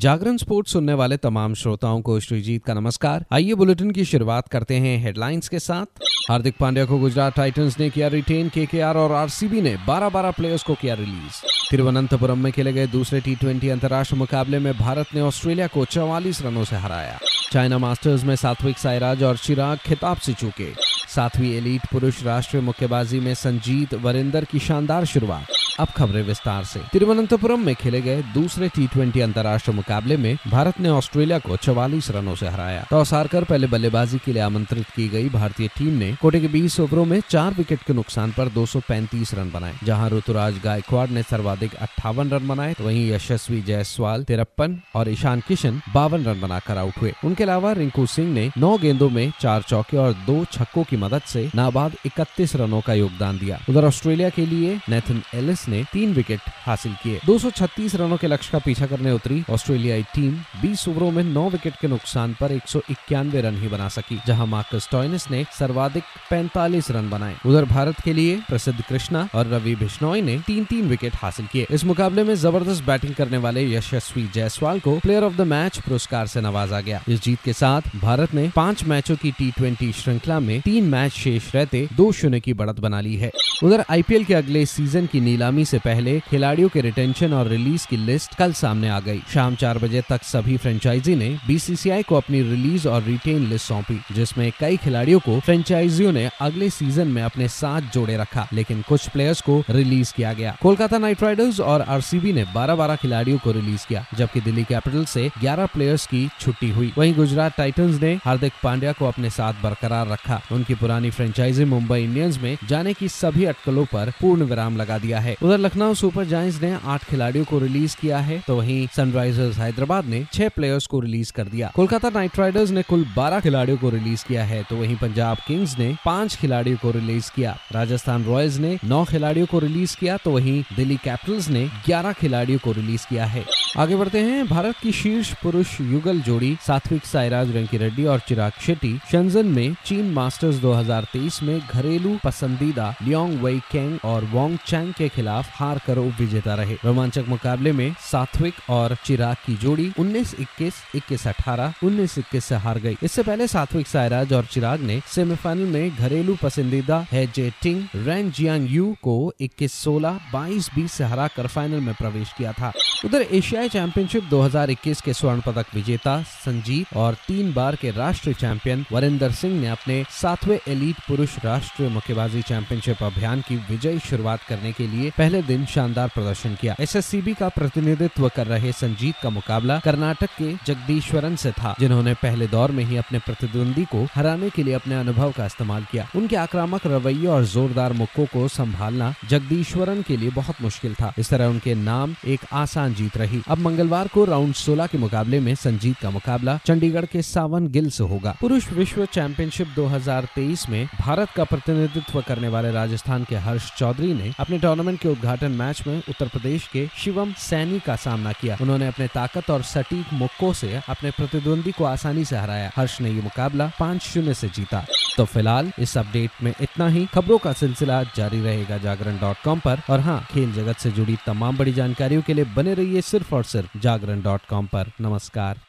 जागरण sports सुनने वाले तमाम श्रोताओं को श्रीजीत का नमस्कार। आइए बुलेटिन की शुरुआत करते हैं हेडलाइंस के साथ। हार्दिक पांड्या को गुजरात टाइटंस ने किया रिटेन केकेआर और आरसीबी ने 12-12 प्लेयर्स को किया रिलीज़ तिरुवनंतपुरम में खेले गए दूसरे टी ट्वेंटी अंतर्राष्ट्रीय मुकाबले में भारत ने ऑस्ट्रेलिया को चौवालीस रनों से हराया। चाइना मास्टर्स में सात्विक साईराज और चिराग खिताब से चूके। सातवीं एलीट पुरुष राष्ट्रीय मुक्केबाजी में संजीत वरिंदर की शानदार शुरुआत। अब खबरें विस्तार से। तिरुवनंतपुरम में खेले गए दूसरे टी ट्वेंटी अंतर्राष्ट्रीय मुकाबले में भारत ने ऑस्ट्रेलिया को चौवालीस रनों से हराया। टॉस हारकर पहले बल्लेबाजी के लिए आमंत्रित की गई भारतीय टीम ने कोटे के 20 ओवरों में चार विकेट के नुकसान पर 235 रन बनाए। जहाँ ऋतुराज गायकवाड़ ने सर्वाधिक अट्ठावन रन बनाए तो वहीं यशस्वी जायसवाल तिरपन और ईशान किशन बावन रन बनाकर आउट हुए। उनके अलावा रिंकू सिंह ने नौ गेंदों में चार चौके और दो छक्कों की मदद से नाबाद इकतीस रनों का योगदान दिया। उधर ऑस्ट्रेलिया के लिए नेथन एलिस ने तीन विकेट हासिल किए। 236 रनों के लक्ष्य का पीछा करने उतरी ऑस्ट्रेलियाई टीम 20 ओवरों में 9 विकेट के नुकसान पर एक सौ इक्यानवे रन ही बना सकी, जहाँ मार्कस टॉयनिस ने सर्वाधिक 45 रन बनाए। उधर भारत के लिए प्रसिद्ध कृष्णा और रवि बिश्नोई ने तीन तीन विकेट हासिल किए। इस मुकाबले में ज़बरदस्त बैटिंग करने वाले यशस्वी जायसवाल को प्लेयर ऑफ़ द मैच पुरस्कार से नवाजा गया। इस जीत के साथ भारत ने पाँच मैचों की टी श्रृंखला में तीन मैच शेष रहते दो शून्य की बढ़त बना ली है। उधर आईपीएल के अगले सीज़न की नीलामी से पहले खिलाड़ियों के रिटेंशन और रिलीज़ की लिस्ट कल सामने आ गई। शाम चार बजे तक सभी फ्रेंचाइजी ने बीसीसीआई को अपनी रिलीज़ और रिटेन लिस्ट सौंपी, जिसमें कई खिलाड़ियों को फ्रेंचाइजियों ने अगले सीज़न में अपने साथ जोड़े रखा, लेकिन कुछ प्लेयर्स को रिलीज़ किया गया। कोलकाता नाइट राइडर्स और आरसीबी ने 12-12 खिलाड़ियों को रिलीज़ किया, जबकि दिल्ली कैपिटल से 11 प्लेयर्स की छुट्टी हुई। वहीं गुजरात टाइटंस ने हार्दिक पांड्या को अपने साथ बरकरार रखा। उनकी पुरानी फ्रेंचाइजी मुंबई इंडियंस में जाने की सभी अटकलों पर पूर्ण विराम लगा दिया है। उधर लखनऊ सुपर जायंट्स ने आठ खिलाड़ियों को रिलीज़ किया है तो वहीं सनराइजर्स हैदराबाद ने छह प्लेयर्स को रिलीज़ कर दिया। कोलकाता नाइट राइडर्स ने कुल बारह खिलाड़ियों को रिलीज़ किया है तो वहीं पंजाब किंग्स ने पाँच खिलाड़ियों को रिलीज़ किया। राजस्थान रॉयल्स ने नौ खिलाड़ियों को रिलीज़ किया तो वहीं दिल्ली कैपिटल्स ने ग्यारह खिलाड़ियों को रिलीज़ किया है। आगे बढ़ते हैं, भारत की शीर्ष पुरुष युगल जोड़ी सात्विक साईराज रंकी रेड्डी और चिराग शेट्टी शंजन में चीन मास्टर्स 2023 में घरेलू पसंदीदा लियोंग वई केंग और वोंग चैंग के खिलाफ हार कर उप विजेता रहे। रोमांचक मुकाबले में सात्विक और चिराग की जोड़ी उन्नीस इक्कीस इक्कीस अठारह उन्नीस इक्कीस ऐसी हार गई। इससे पहले सात्विक सायराज और चिराग ने सेमीफाइनल में घरेलू पसंदीदा है जे टिंग रैन जियांग यू को 21-16, 22-20 से हराकर फाइनल में प्रवेश किया था। उधर एशियाई चैंपियनशिप 2021 के स्वर्ण पदक विजेता संजीत और तीन बार के राष्ट्रीय चैंपियन वरिंदर सिंह ने अपने सातवें एलीट पुरुष राष्ट्रीय मुक्केबाजी चैंपियनशिप अभियान की विजयी शुरुआत करने के लिए पहले दिन शानदार प्रदर्शन किया। एसएससीबी का प्रतिनिधित्व कर रहे संजीत का मुकाबला कर्नाटक के जगदीश्वरन से था, जिन्होंने पहले दौर में ही अपने प्रतिद्वंदी को हराने के लिए अपने अनुभव का इस्तेमाल किया। उनके आक्रामक रवैये और जोरदार मुक्कों को संभालना जगदीश्वरन के लिए बहुत मुश्किल था। इस तरह उनके नाम एक आसान जीत रही। अब मंगलवार को राउंड 16 के मुकाबले में संजीत का मुकाबला चंडीगढ़ के सावन गिल से होगा। पुरुष विश्व चैंपियनशिप 2023 में भारत का प्रतिनिधित्व करने वाले राजस्थान के हर्ष चौधरी ने अपने टूर्नामेंट उद्घाटन मैच में उत्तर प्रदेश के शिवम सैनी का सामना किया। उन्होंने अपने ताकत और सटीक मुक्कों से अपने प्रतिद्वंदी को आसानी से हराया। हर्ष ने ये मुकाबला पाँच शून्य से जीता। तो फ़िलहाल इस अपडेट में इतना ही। खबरों का सिलसिला जारी रहेगा जागरण डॉट कॉम पर। और हाँ खेल जगत से जुड़ी तमाम बड़ी जानकारियों के लिए बने रहिए सिर्फ़ और सिर्फ़ जागरण डॉट कॉम पर। नमस्कार।